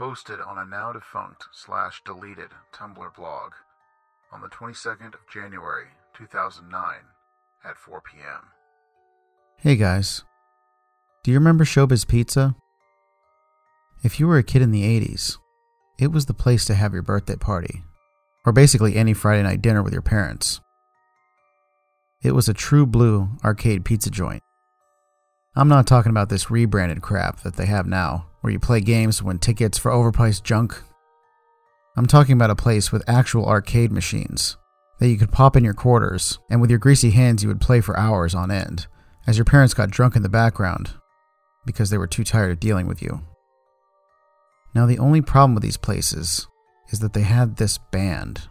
posted on a now defunct slash deleted Tumblr blog on the 22nd of January 2009 at 4 p.m. Hey guys, do you remember Showbiz Pizza? If you were a kid in the 80s, it was the place to have your birthday party, or basically any Friday night dinner with your parents. It was a true blue arcade pizza joint. I'm not talking about this rebranded crap that they have now, where you play games win tickets for overpriced junk. I'm talking about a place with actual arcade machines that you could pop in your quarters, and with your greasy hands, you would play for hours on end as your parents got drunk in the background because they were too tired of dealing with you. Now, the only problem with these places is that they had this band.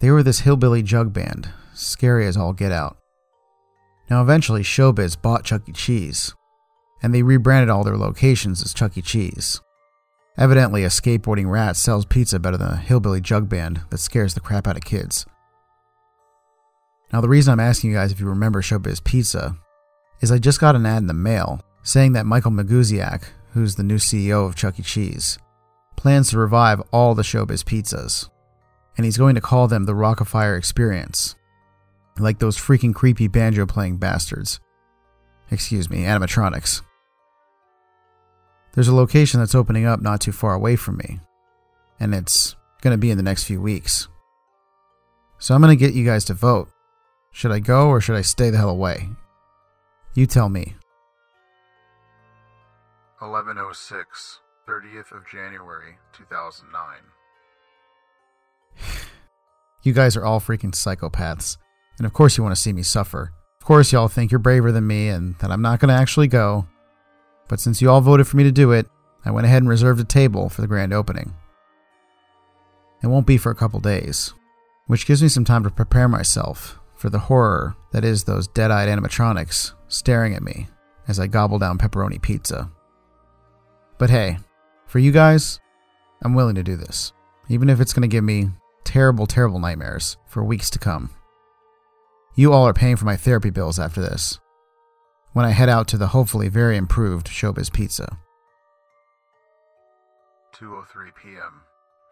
They were this hillbilly jug band, scary as all get out. Now, eventually, Showbiz bought Chuck E. Cheese, and they rebranded all their locations as Chuck E. Cheese. Evidently, a skateboarding rat sells pizza better than a hillbilly jug band that scares the crap out of kids. Now, the reason I'm asking you guys if you remember Showbiz Pizza is I just got an ad in the mail saying that Michael Maguziak, who's the new CEO of Chuck E. Cheese, plans to revive all the Showbiz pizzas, and he's going to call them the Rockafire Experience like those freaking creepy banjo playing bastards. Excuse me, animatronics. There's a location that's opening up not too far away from me, and it's going to be in the next few weeks. So I'm going to get you guys to vote. Should I go or should I stay the hell away? You tell me. 1106, 30th of January 2009. You guys are all freaking psychopaths. And of course, you want to see me suffer. Of course, y'all think you're braver than me and that I'm not going to actually go. But since you all voted for me to do it, I went ahead and reserved a table for the grand opening. It won't be for a couple days, which gives me some time to prepare myself for the horror that is those dead eyed animatronics staring at me as I gobble down pepperoni pizza. But hey, for you guys, I'm willing to do this, even if it's going to give me terrible, terrible nightmares for weeks to come. You all are paying for my therapy bills after this. When I head out to the hopefully very improved Showbiz Pizza. 2:03 p.m.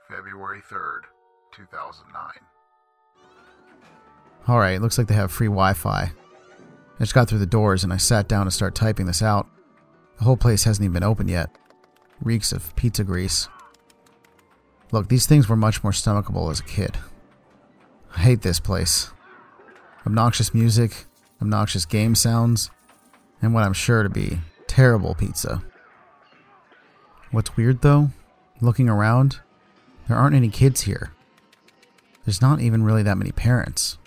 February 3rd, 2009. Alright, looks like they have free Wi Fi. I just got through the doors and I sat down to start typing this out. The whole place hasn't even been opened yet. Reeks of pizza grease. Look, these things were much more stomachable as a kid. I hate this place obnoxious music, obnoxious game sounds, and what I'm sure to be terrible pizza. What's weird though, looking around, there aren't any kids here. There's not even really that many parents.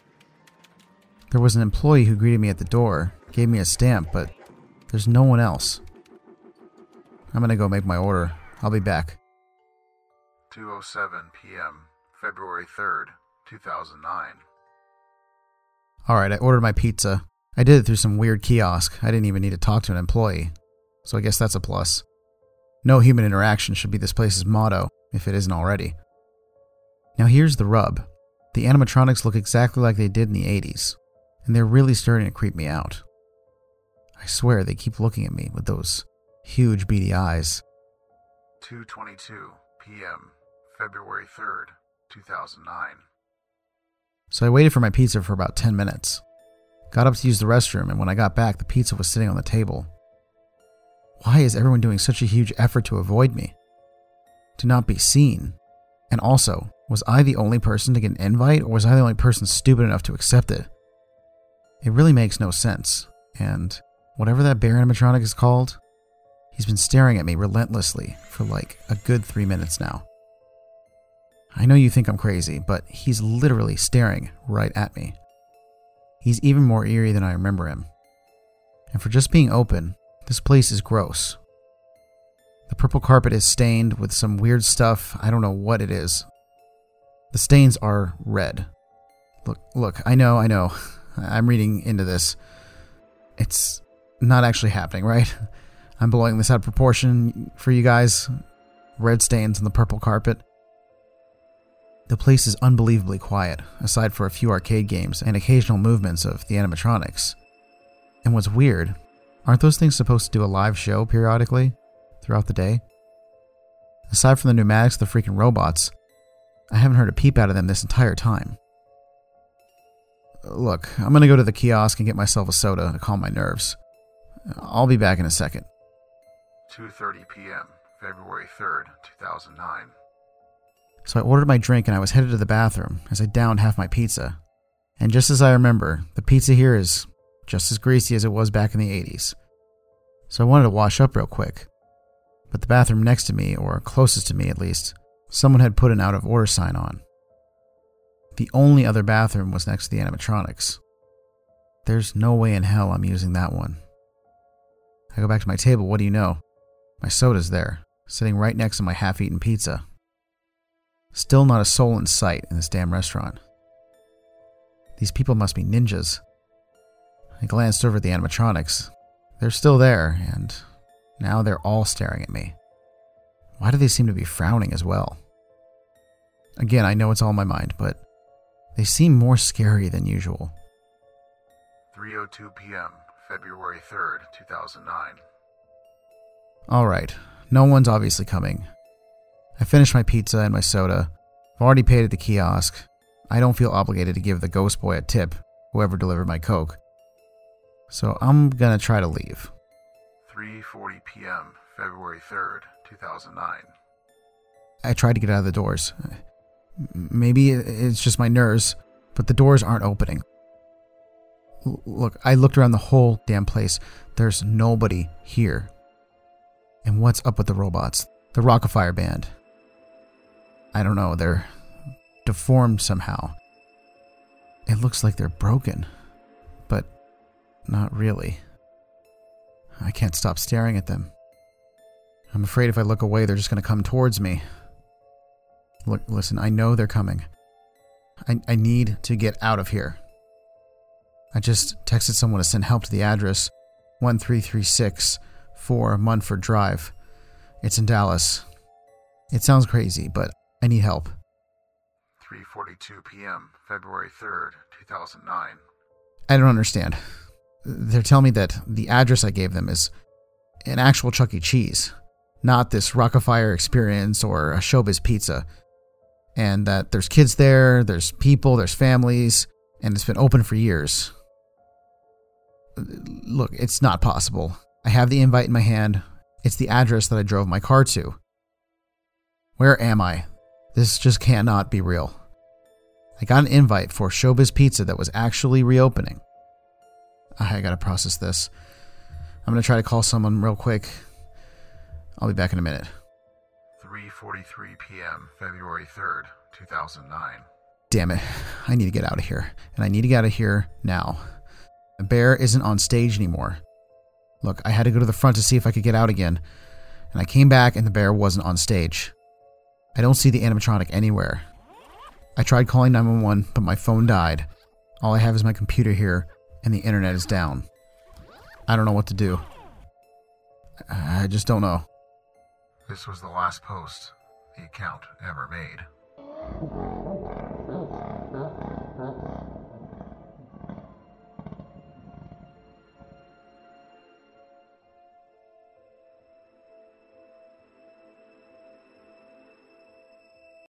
There was an employee who greeted me at the door, gave me a stamp, but there's no one else. I'm gonna go make my order. I'll be back. 2:07 p.m. February 3rd, 2009. Alright, I ordered my pizza. I did it through some weird kiosk. I didn't even need to talk to an employee. So I guess that's a plus. No human interaction should be this place's motto, if it isn't already. Now here's the rub. The animatronics look exactly like they did in the 80s, and they're really starting to creep me out. I swear they keep looking at me with those huge beady eyes. 2:22 p.m. February 3rd, 2009. So I waited for my pizza for about 10 minutes. Got up to use the restroom, and when I got back, the pizza was sitting on the table. Why is everyone doing such a huge effort to avoid me? To not be seen? And also, was I the only person to get an invite, or was I the only person stupid enough to accept it? It really makes no sense, and whatever that bear animatronic is called, he's been staring at me relentlessly for like a good three minutes now. I know you think I'm crazy, but he's literally staring right at me. He's even more eerie than I remember him. And for just being open, this place is gross. The purple carpet is stained with some weird stuff. I don't know what it is. The stains are red. Look, look, I know, I know. I'm reading into this. It's not actually happening, right? I'm blowing this out of proportion for you guys. Red stains on the purple carpet. The place is unbelievably quiet, aside for a few arcade games and occasional movements of the animatronics. And what's weird, aren't those things supposed to do a live show periodically throughout the day? Aside from the pneumatics the freaking robots, I haven't heard a peep out of them this entire time. Look, I'm gonna go to the kiosk and get myself a soda to calm my nerves. I'll be back in a second. 2:30 p.m., February 3rd, 2009. So I ordered my drink and I was headed to the bathroom as I downed half my pizza. And just as I remember, the pizza here is just as greasy as it was back in the 80s. So I wanted to wash up real quick. But the bathroom next to me, or closest to me at least, someone had put an out of order sign on. The only other bathroom was next to the animatronics. There's no way in hell I'm using that one. I go back to my table, what do you know? My soda's there, sitting right next to my half eaten pizza. Still not a soul in sight in this damn restaurant. These people must be ninjas. I glanced over at the animatronics. They're still there, and now they're all staring at me. Why do they seem to be frowning as well? Again, I know it's all in my mind, but they seem more scary than usual. 3:02 p.m., February 3rd, 2009. All right, no one's obviously coming. I finished my pizza and my soda. I've already paid at the kiosk. I don't feel obligated to give the ghost boy a tip, whoever delivered my coke. So I'm gonna try to leave. 3:40 p.m., February 3rd, 2009. I tried to get out of the doors. Maybe it's just my nerves, but the doors aren't opening. L- look, I looked around the whole damn place. There's nobody here. And what's up with the robots? The Rockafire band. I don't know, they're deformed somehow. It looks like they're broken, but not really. I can't stop staring at them. I'm afraid if I look away, they're just going to come towards me. Look, listen, I know they're coming. I, I need to get out of here. I just texted someone to send help to the address 1336 4 Munford Drive. It's in Dallas. It sounds crazy, but I need help. 3:42 p.m., February 3rd, 2009. I don't understand. They're telling me that the address I gave them is an actual Chuck E. Cheese, not this Rockafire experience or a Showbiz Pizza. And that there's kids there, there's people, there's families, and it's been open for years. Look, it's not possible. I have the invite in my hand. It's the address that I drove my car to. Where am I? This just cannot be real. I got an invite for Showbiz Pizza that was actually reopening. I gotta process this. I'm gonna try to call someone real quick. I'll be back in a minute. 3:43 p.m., February 3rd, 2009. Damn it. I need to get out of here. And I need to get out of here now. The bear isn't on stage anymore. Look, I had to go to the front to see if I could get out again. And I came back and the bear wasn't on stage. I don't see the animatronic anywhere. I tried calling 911, but my phone died. All I have is my computer here, and the internet is down. I don't know what to do. I just don't know. This was the last post the account ever made.